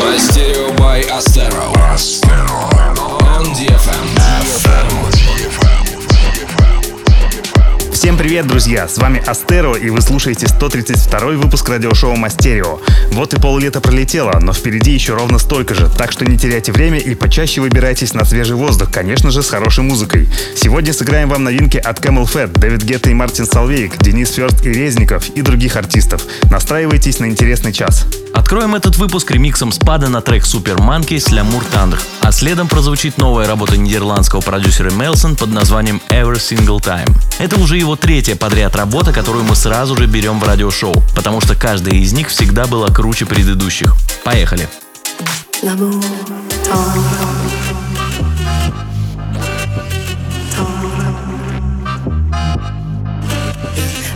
Мастерио by Astero. On DFM. Всем привет, друзья! С вами Астеро, и вы слушаете 132 выпуск радиошоу Мастерио. Вот и поллета пролетело, но впереди еще ровно столько же, так что не теряйте время и почаще выбирайтесь на свежий воздух, конечно же, с хорошей музыкой. Сегодня сыграем вам новинки от Camel Fat, Дэвид Гетта и Мартин Салвейк, Денис Ферст и Резников и других артистов. Настраивайтесь на интересный час. Откроем этот выпуск ремиксом спада на трек Super Monkey с Ламур Тандр, а следом прозвучит новая работа нидерландского продюсера Мелсон под названием Every Single Time. Это уже его третья подряд работа, которую мы сразу же берем в радиошоу, потому что каждая из них всегда была круче предыдущих. Поехали! L'amour.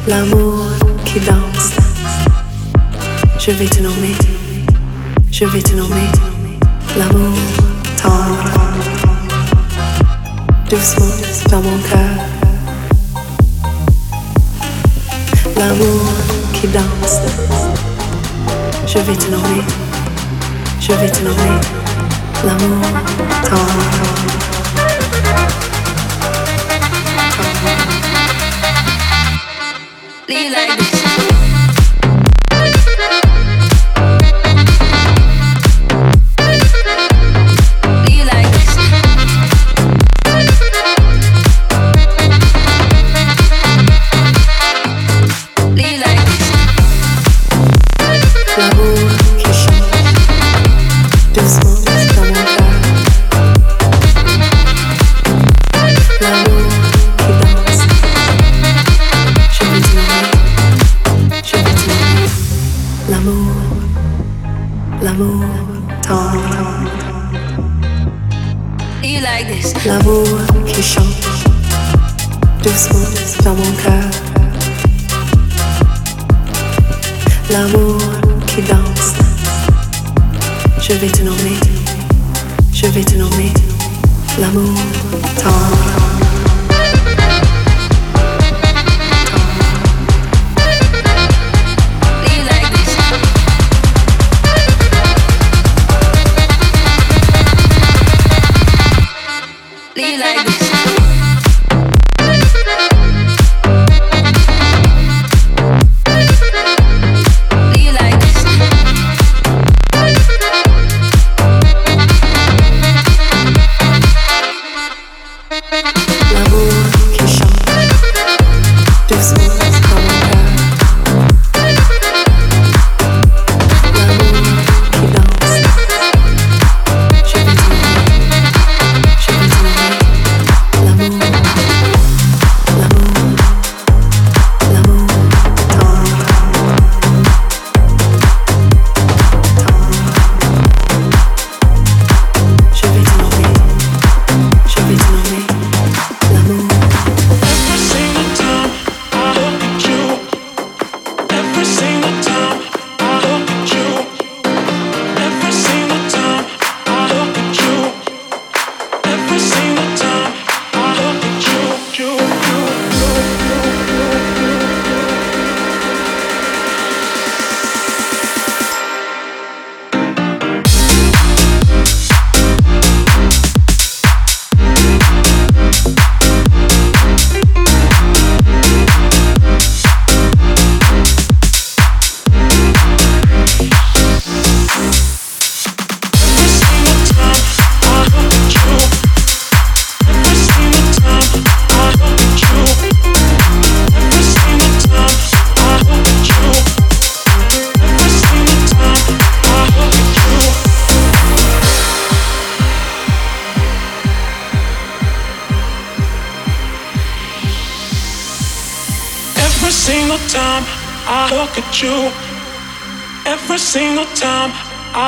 L'amour qui danse. Je vais te nommer, je vais te nommer. L'amour tendre. Doucement dans mon cœur. L'amour qui danse. Je vais te nommer. Je vais te nommer l'amour tendre. L'amour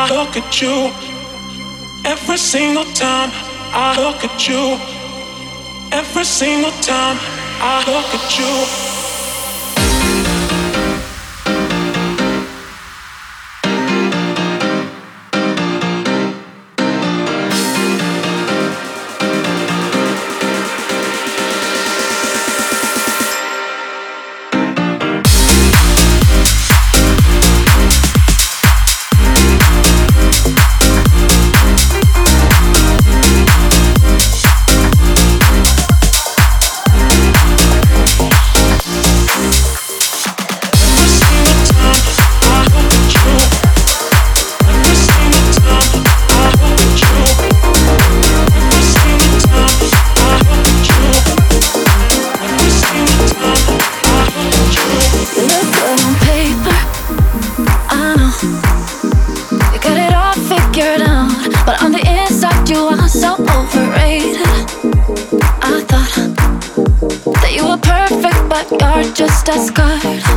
I look at you, every single time I look at you, every single time I look at you. Just as good.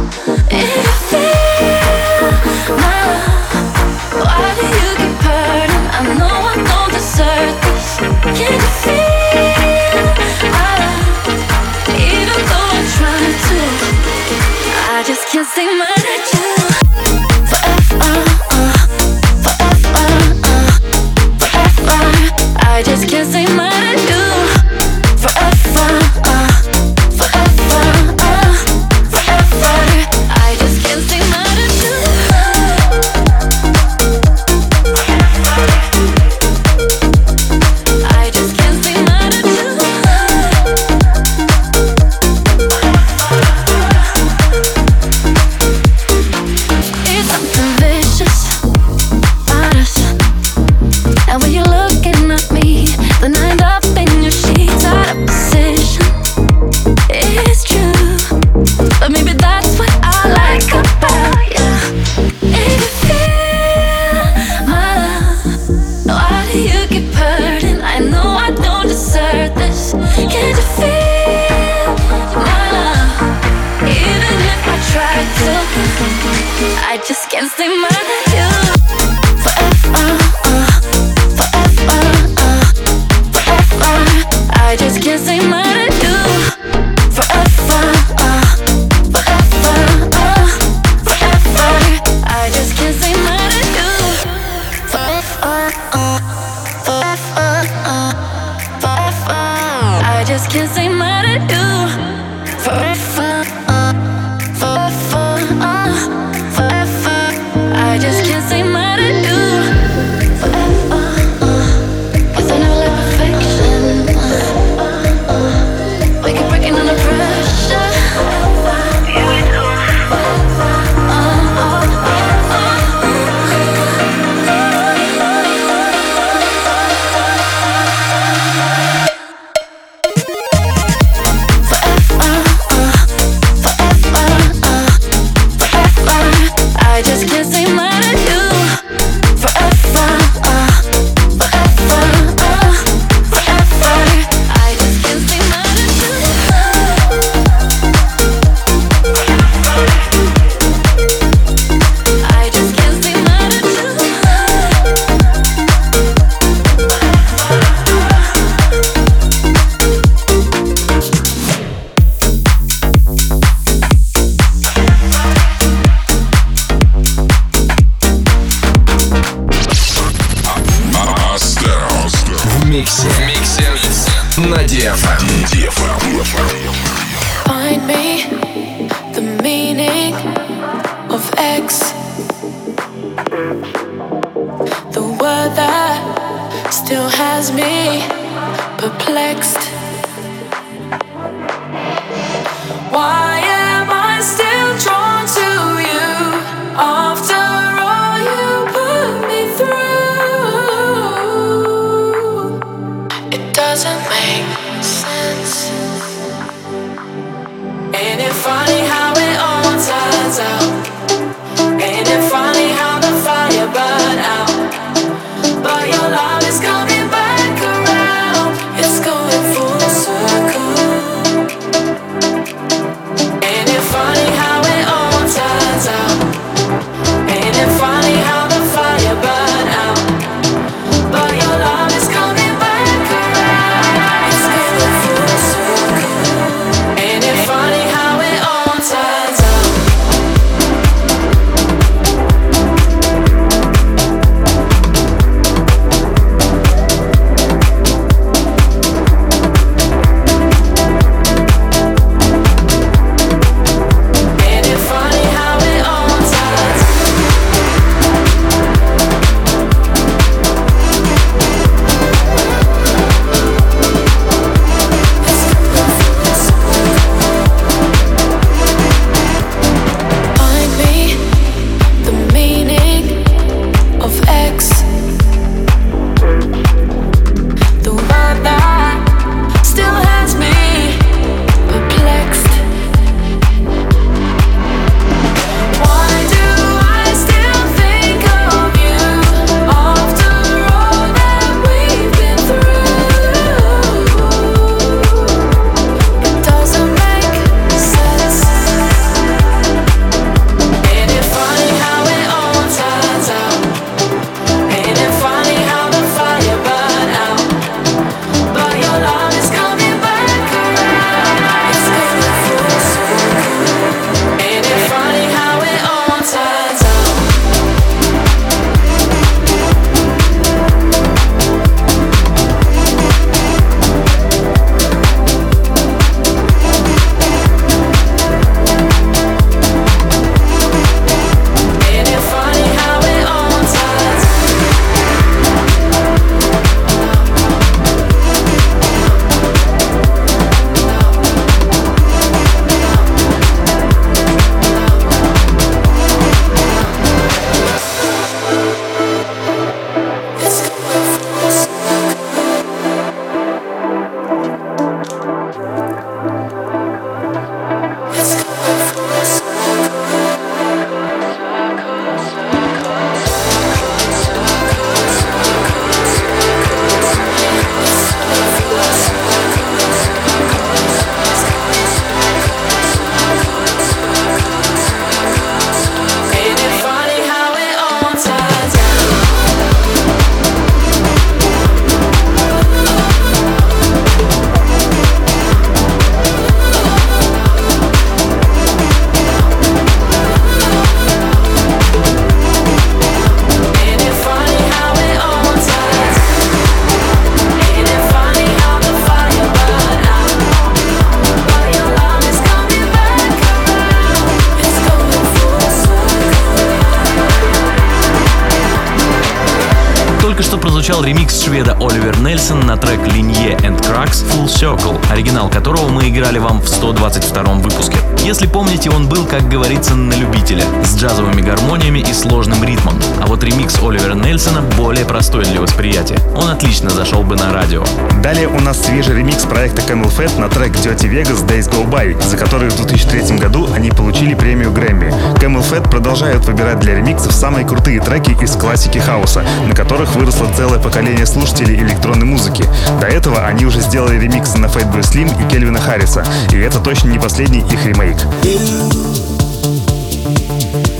классики хаоса, на которых выросло целое поколение слушателей электронной музыки. До этого они уже сделали ремиксы на Fatboy Slim и Кельвина Харриса, и это точно не последний их ремейк. You,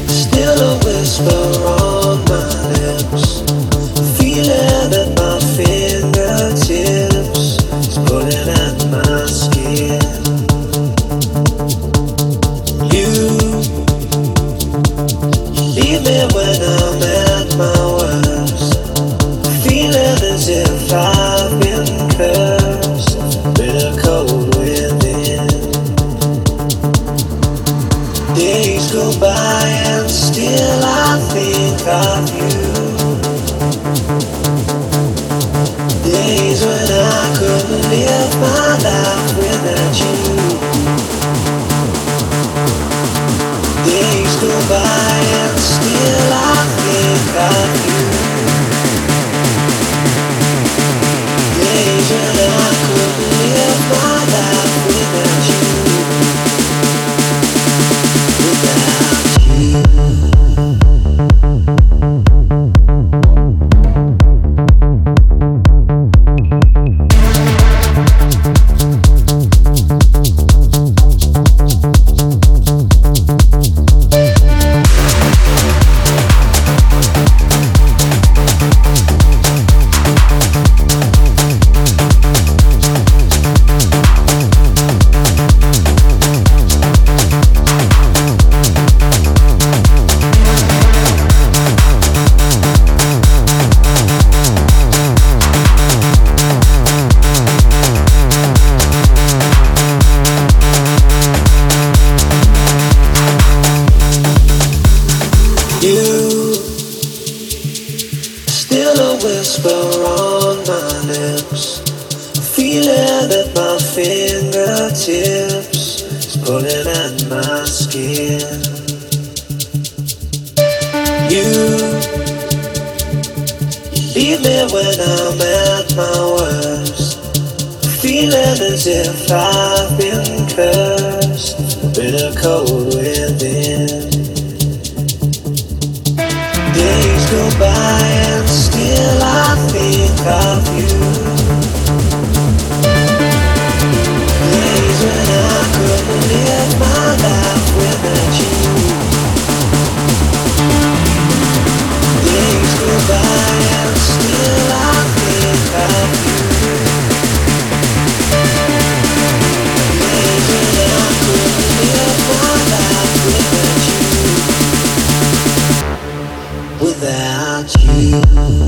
still a whisper on whisper on my lips. I feel feeling at my fingertips pulling at my skin. You, you leave me when I'm at my worst. Feeling as if I've been cursed, bitter cold within days go by and still I think of you. Mm-hmm.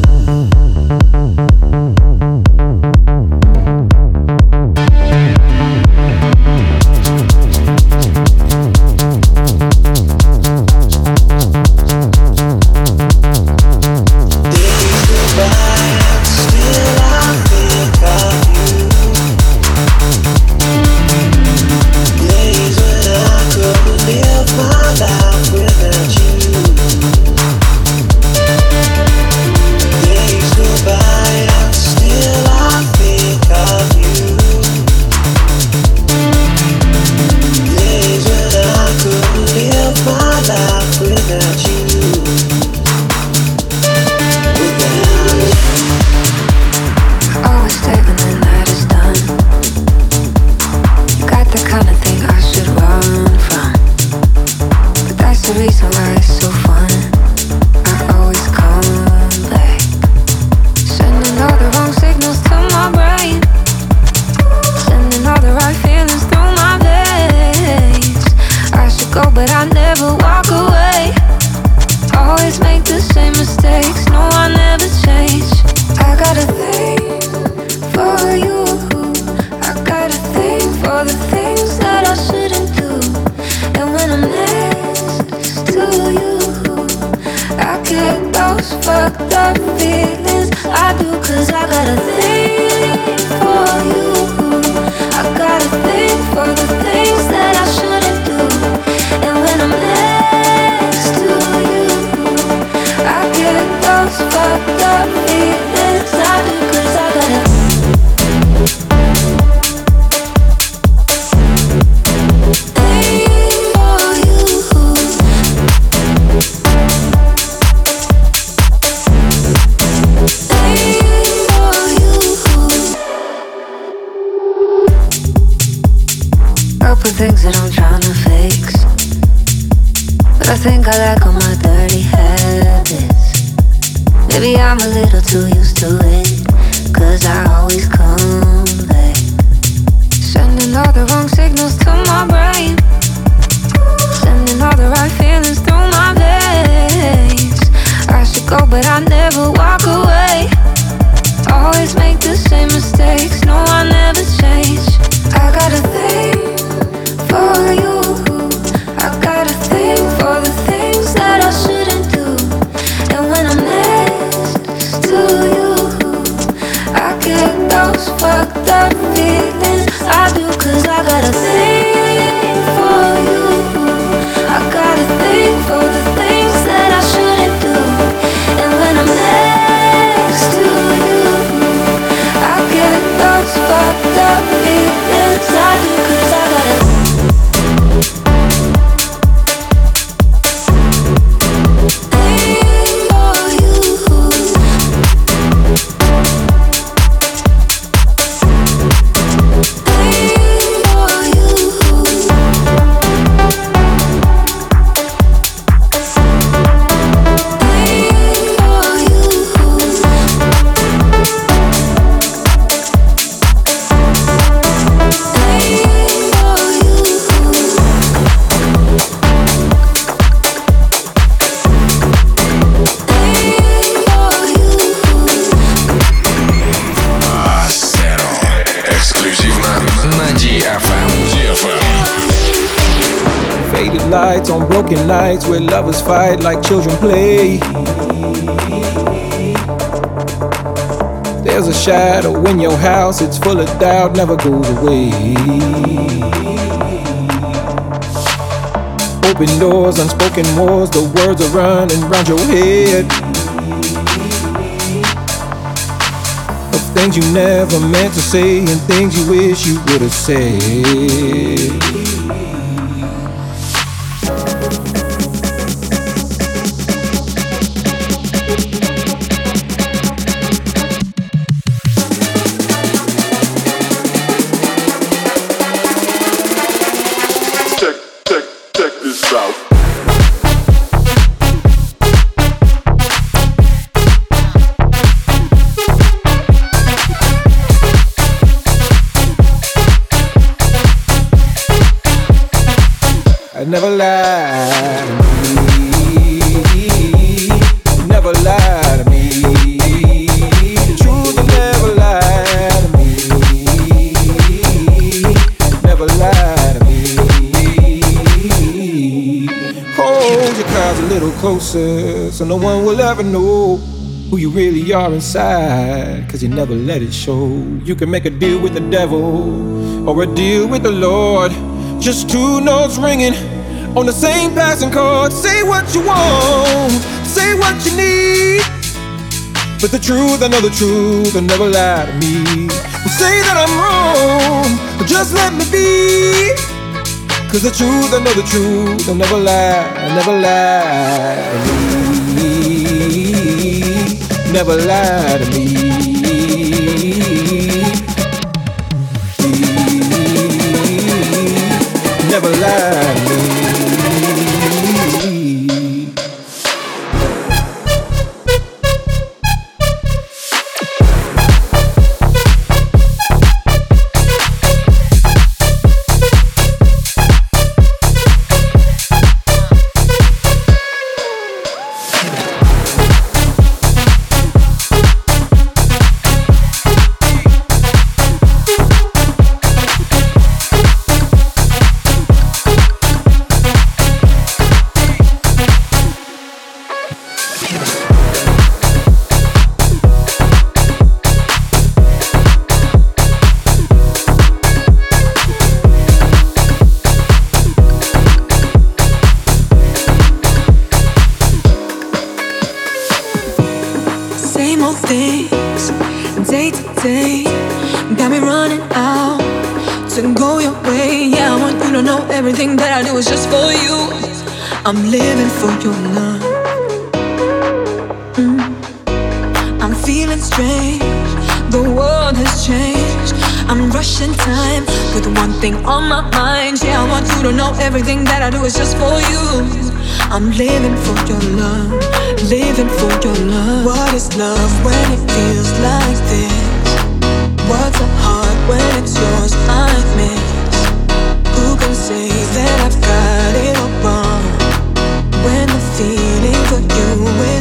Full of doubt, never goes away. Open doors, unspoken wars, the words are running round your head. Of things you never meant to say and things you wish you would have said. Never lied to me. Never lied to me. The truth will never lie to me. Never lie to me. Hold your cards a little closer so no one will ever know who you really are inside. Cause you never let it show. You can make a deal with the devil or a deal with the Lord. Just two notes ringing on the same passing chord. Say what you want, say what you need. But the truth, I know the truth, will never lie to me. Say that I'm wrong, but just let me be. Cause the truth, I know the truth, they'll never lie, never lie to me. Never lie to me. Never lie for your love. Mm. I'm feeling strange, the world has changed. I'm rushing time with one thing on my mind. Yeah, I want you to know everything that I do is just for you. I'm living for your love, living for your love. What is love when it feels like this? What's a heart when it's yours? I miss. Who can say that I've got it? away.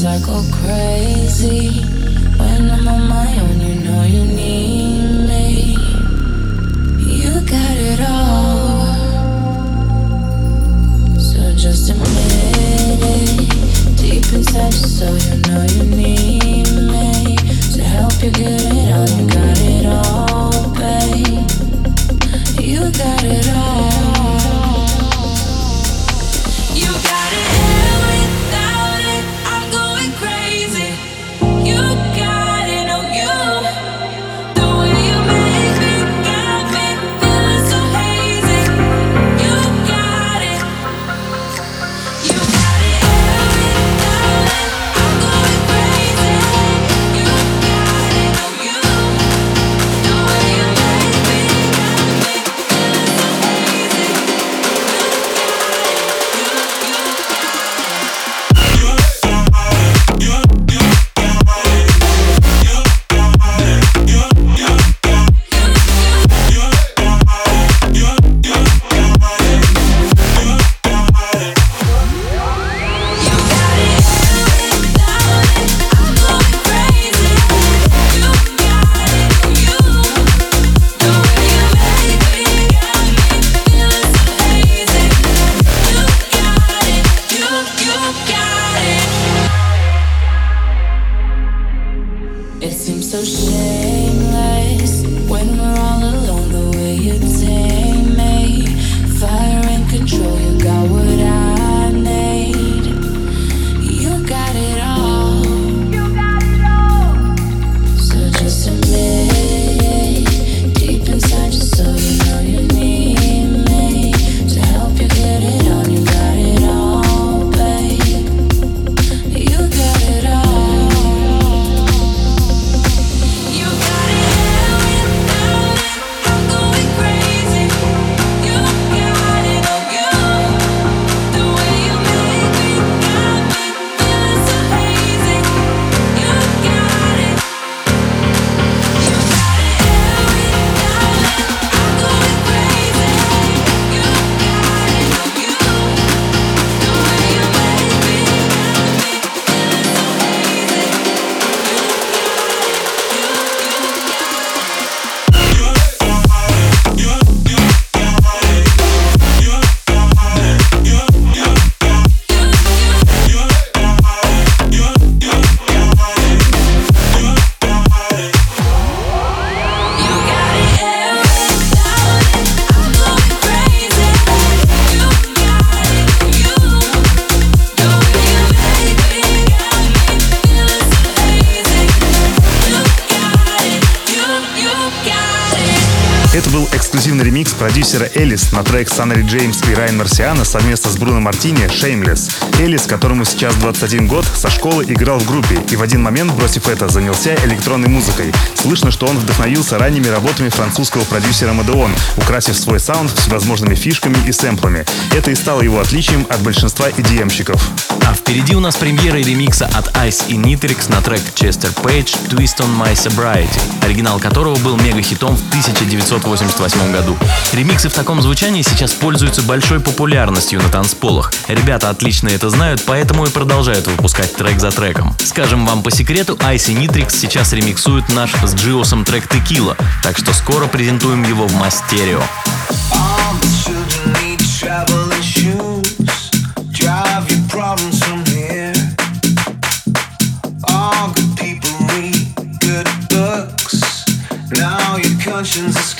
Cause I go crazy when I'm on my own. You know you need me. You got it all. So just admit it deep inside so you know you need me to help you get it all. You got it all, babe. You got it all. На трек Санри Джеймс и Райан Марсиана совместно с Бруно Мартини «Shameless». Элис, которому сейчас 21 год, со школы играл в группе и в один момент, бросив это, занялся электронной музыкой. Слышно, что он вдохновился ранними работами французского продюсера Мадеон, украсив свой саунд всевозможными фишками и сэмплами. Это и стало его отличием от большинства EDM-щиков. А впереди у нас премьера ремикса от Ice и Nitrix на трек Chester Page «Twist on My Sobriety», оригинал которого был мега-хитом в 1988 году. Ремиксы в таком звучании сейчас пользуются большой популярностью на танцполах. Ребята отлично это знают, поэтому и продолжают выпускать трек за треком. Скажем вам по секрету, Ice и Nitrix сейчас ремиксуют наш с Джиосом трек Tequila, так что скоро презентуем его в Мастерио. Now your conscience is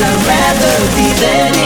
I'd rather be than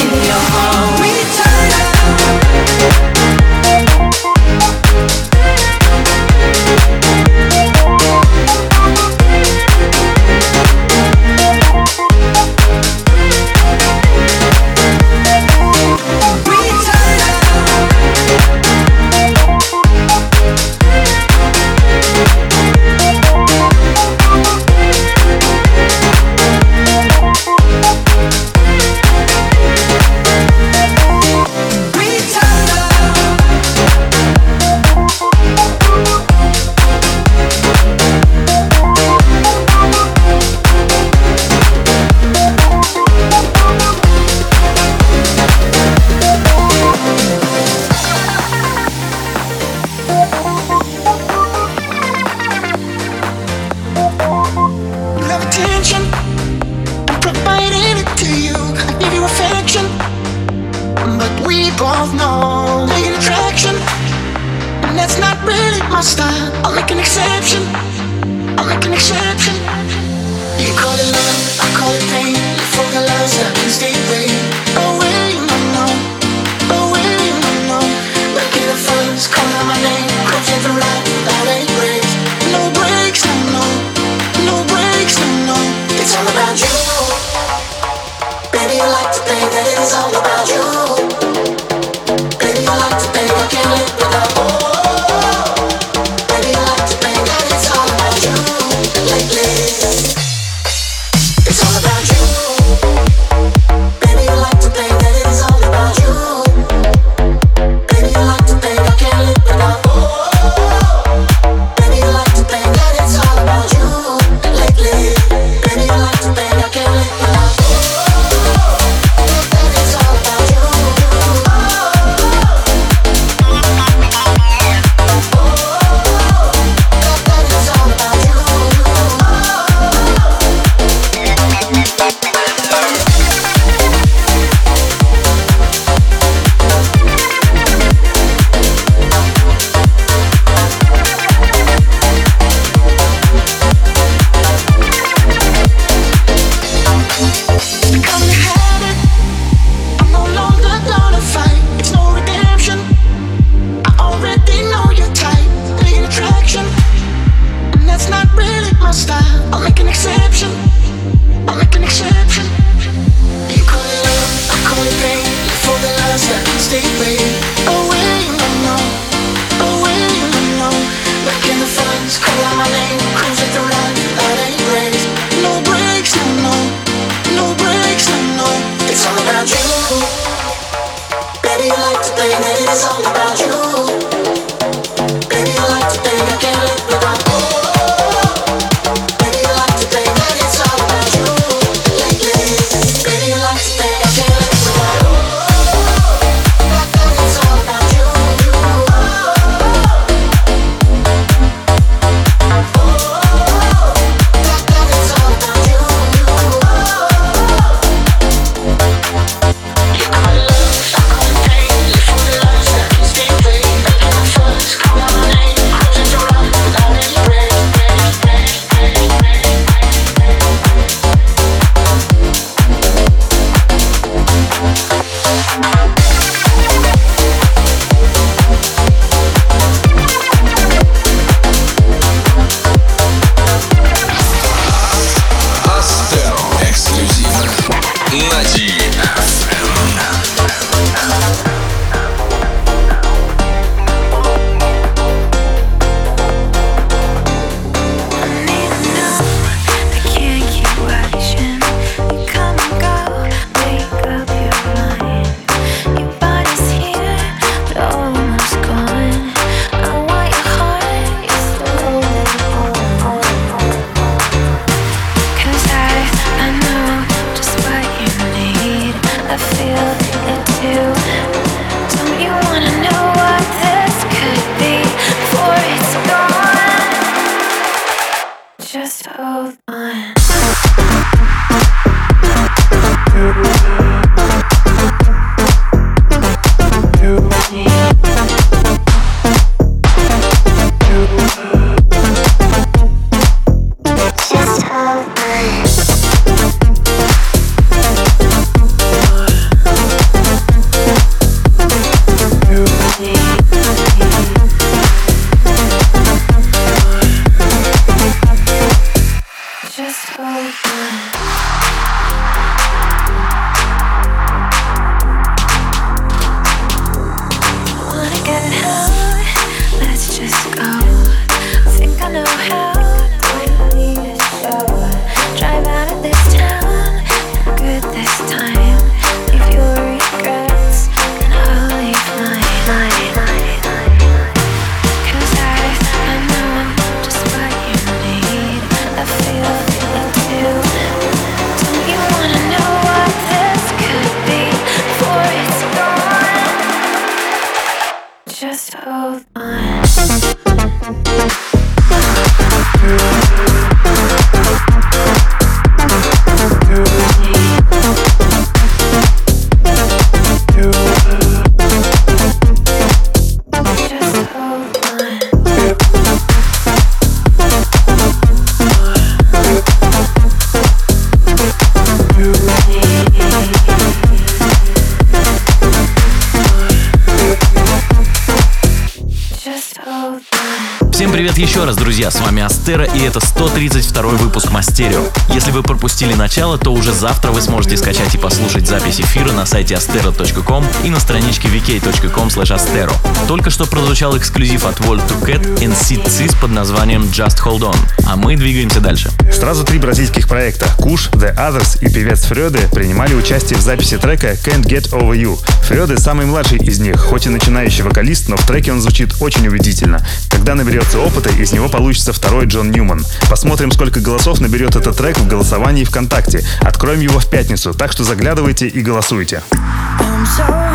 Астера и это 132 выпуск Мастерио. Если вы пропустили начало, то уже завтра вы сможете скачать и послушать запись эфира на сайте astero.com и на страничке vk.com astero. Только что прозвучал эксклюзив от Volt to Cat and Cis под названием Just Hold On, а мы двигаемся дальше. Сразу три бразильских проекта Куш, The Others и певец Фрёде принимали участие в записи трека Can't Get Over You. Фрёде самый младший из них, хоть и начинающий вокалист, но в треке он звучит очень убедительно. Когда наберется опыта, из него получится второй Джон Ньюман. Посмотрим, сколько голосов наберет этот трек в голосовании ВКонтакте. Откроем его в пятницу, так что заглядывайте и голосуйте. I'm so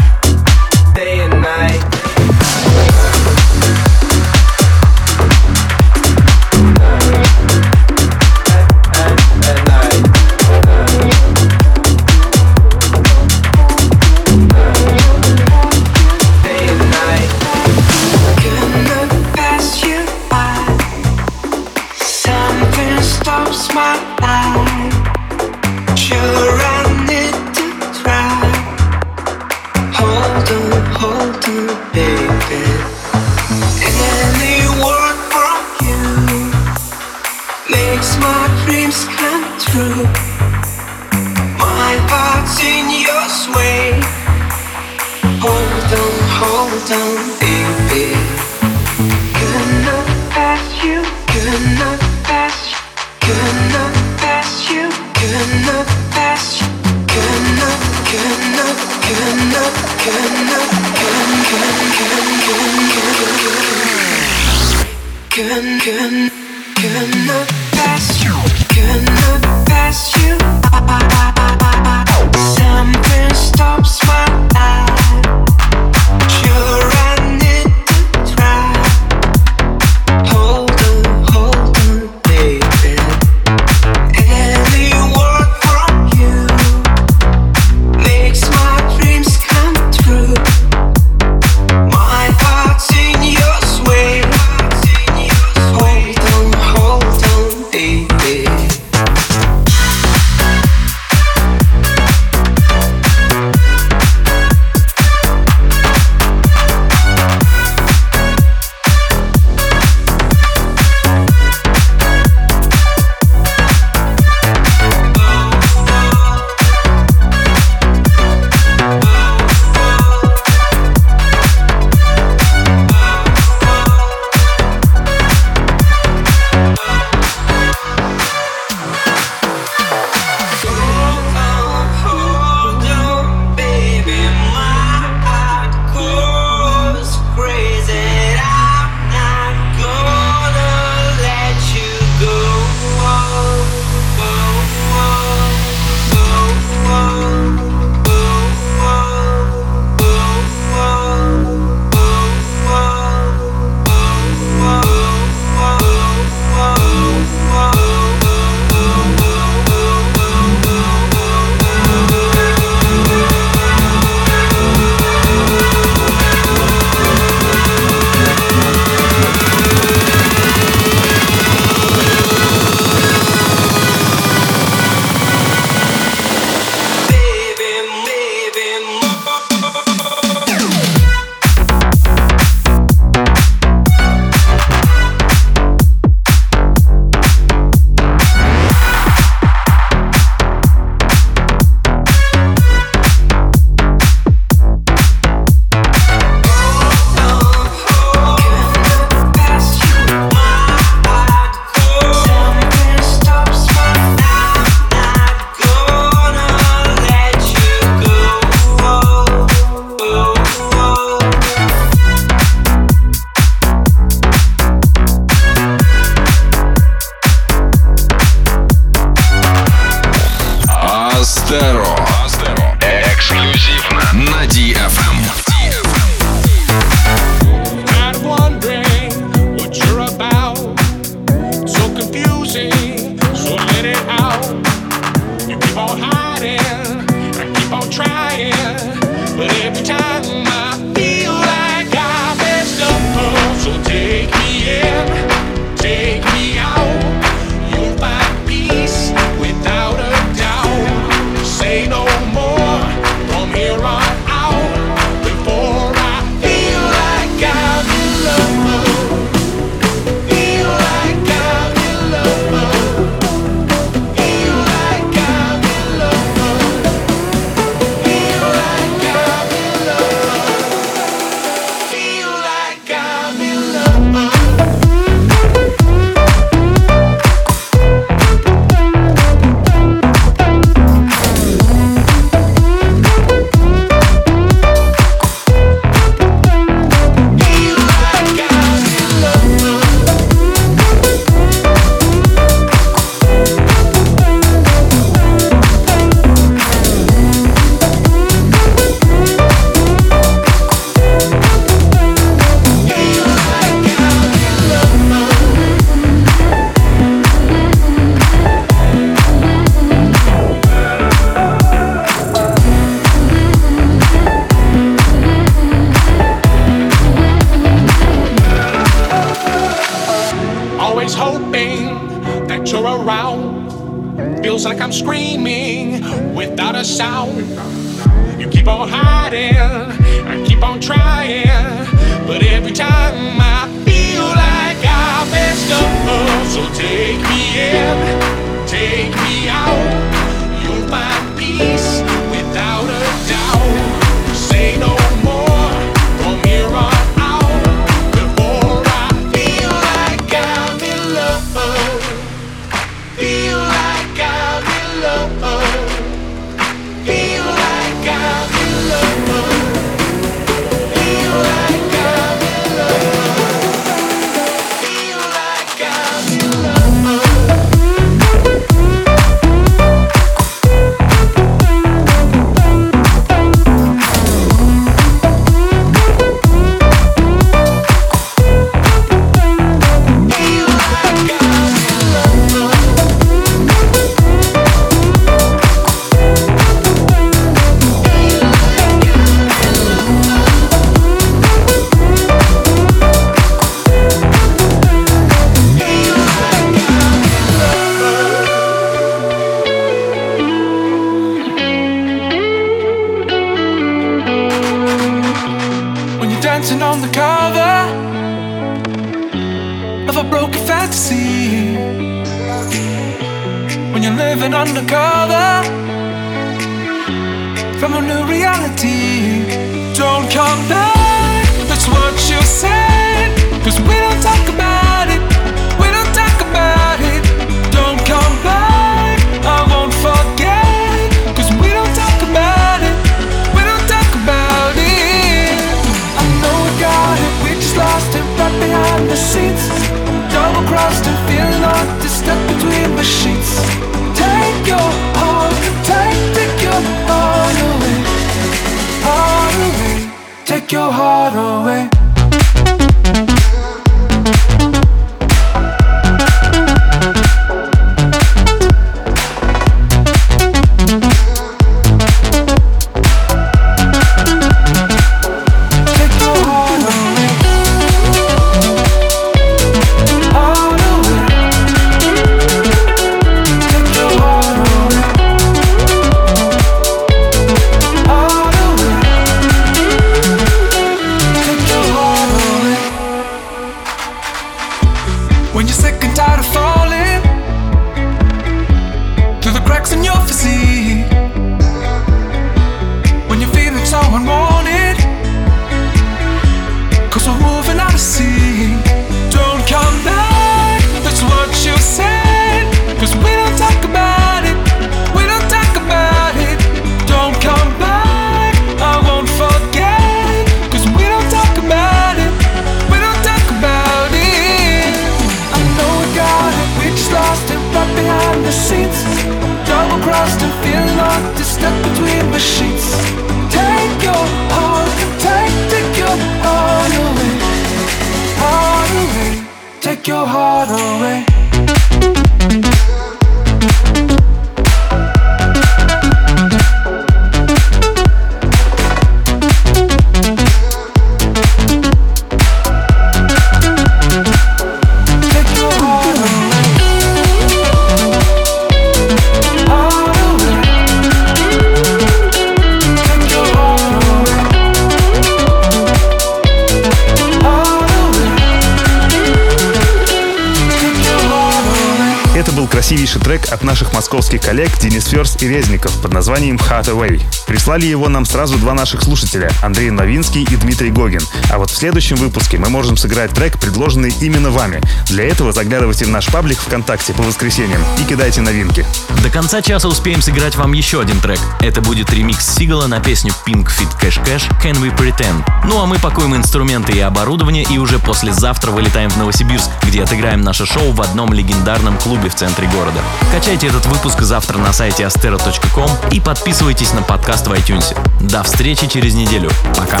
московских коллег Денис Ферс и Резников под названием Heart Away. Прислали его нам сразу два наших слушателя, Андрей Новинский и Дмитрий Гогин. А вот в следующем выпуске мы можем сыграть трек, предложенный именно вами. Для этого заглядывайте в наш паблик ВКонтакте по воскресеньям и кидайте новинки. До конца часа успеем сыграть вам еще один трек. Это будет ремикс Сигала на песню Pink Fit Cash Cash Can We Pretend. Ну а мы пакуем инструменты и оборудование и уже послезавтра вылетаем в Новосибирск, где отыграем наше шоу в одном легендарном клубе в центре города. Качайте этот выпуск завтра на сайте astero.com и подписывайтесь на подкаст в iTunes. До встречи через неделю. Пока.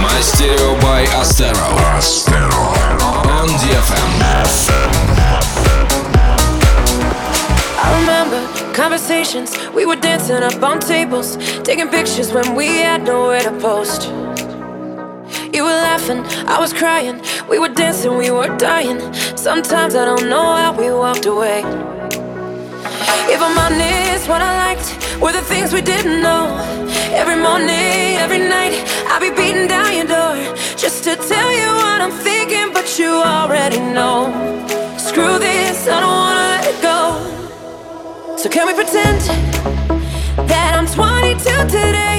Мастерио by Astero. On DFM. I remember conversations. We were dancing up on tables, taking pictures when we had nowhere to post. You were laughing, I was crying. We were dancing, we were dying. Sometimes I don't know how we walked away. If I'm honest, what I liked were the things we didn't know. Every morning, every night, I'll be beating down your door just to tell you what I'm thinking, but you already know. Screw this, I don't wanna let it go. So can we pretend that I'm 22 today,